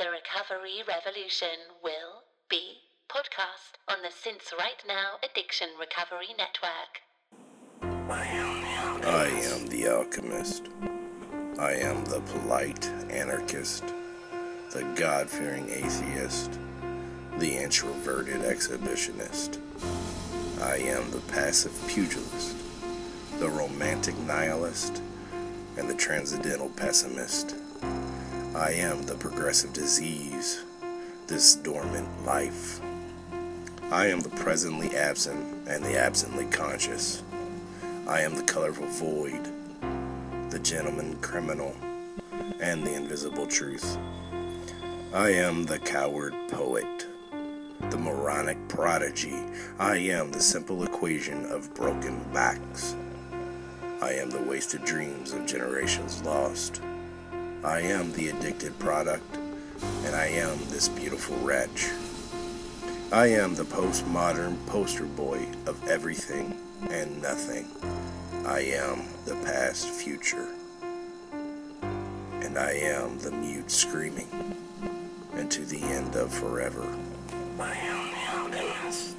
The Recovery Revolution will be podcast on the Since Right Now Addiction Recovery Network. I am the alchemist. I am the polite anarchist, the God fearing atheist, the introverted exhibitionist. I am the passive pugilist, the romantic nihilist, and the transcendental pessimist. I am the progressive disease, this dormant life. I am the presently absent and the absently conscious. I am the colorful void, the gentleman criminal, and the invisible truth. I am the coward poet, the moronic prodigy. I am the simple equation of broken backs. I am the wasted dreams of generations lost. I am the addicted product, and I am this beautiful wretch. I am the postmodern poster boy of everything and nothing. I am the past future. And I am the mute screaming into the end of forever. I am the alchemist.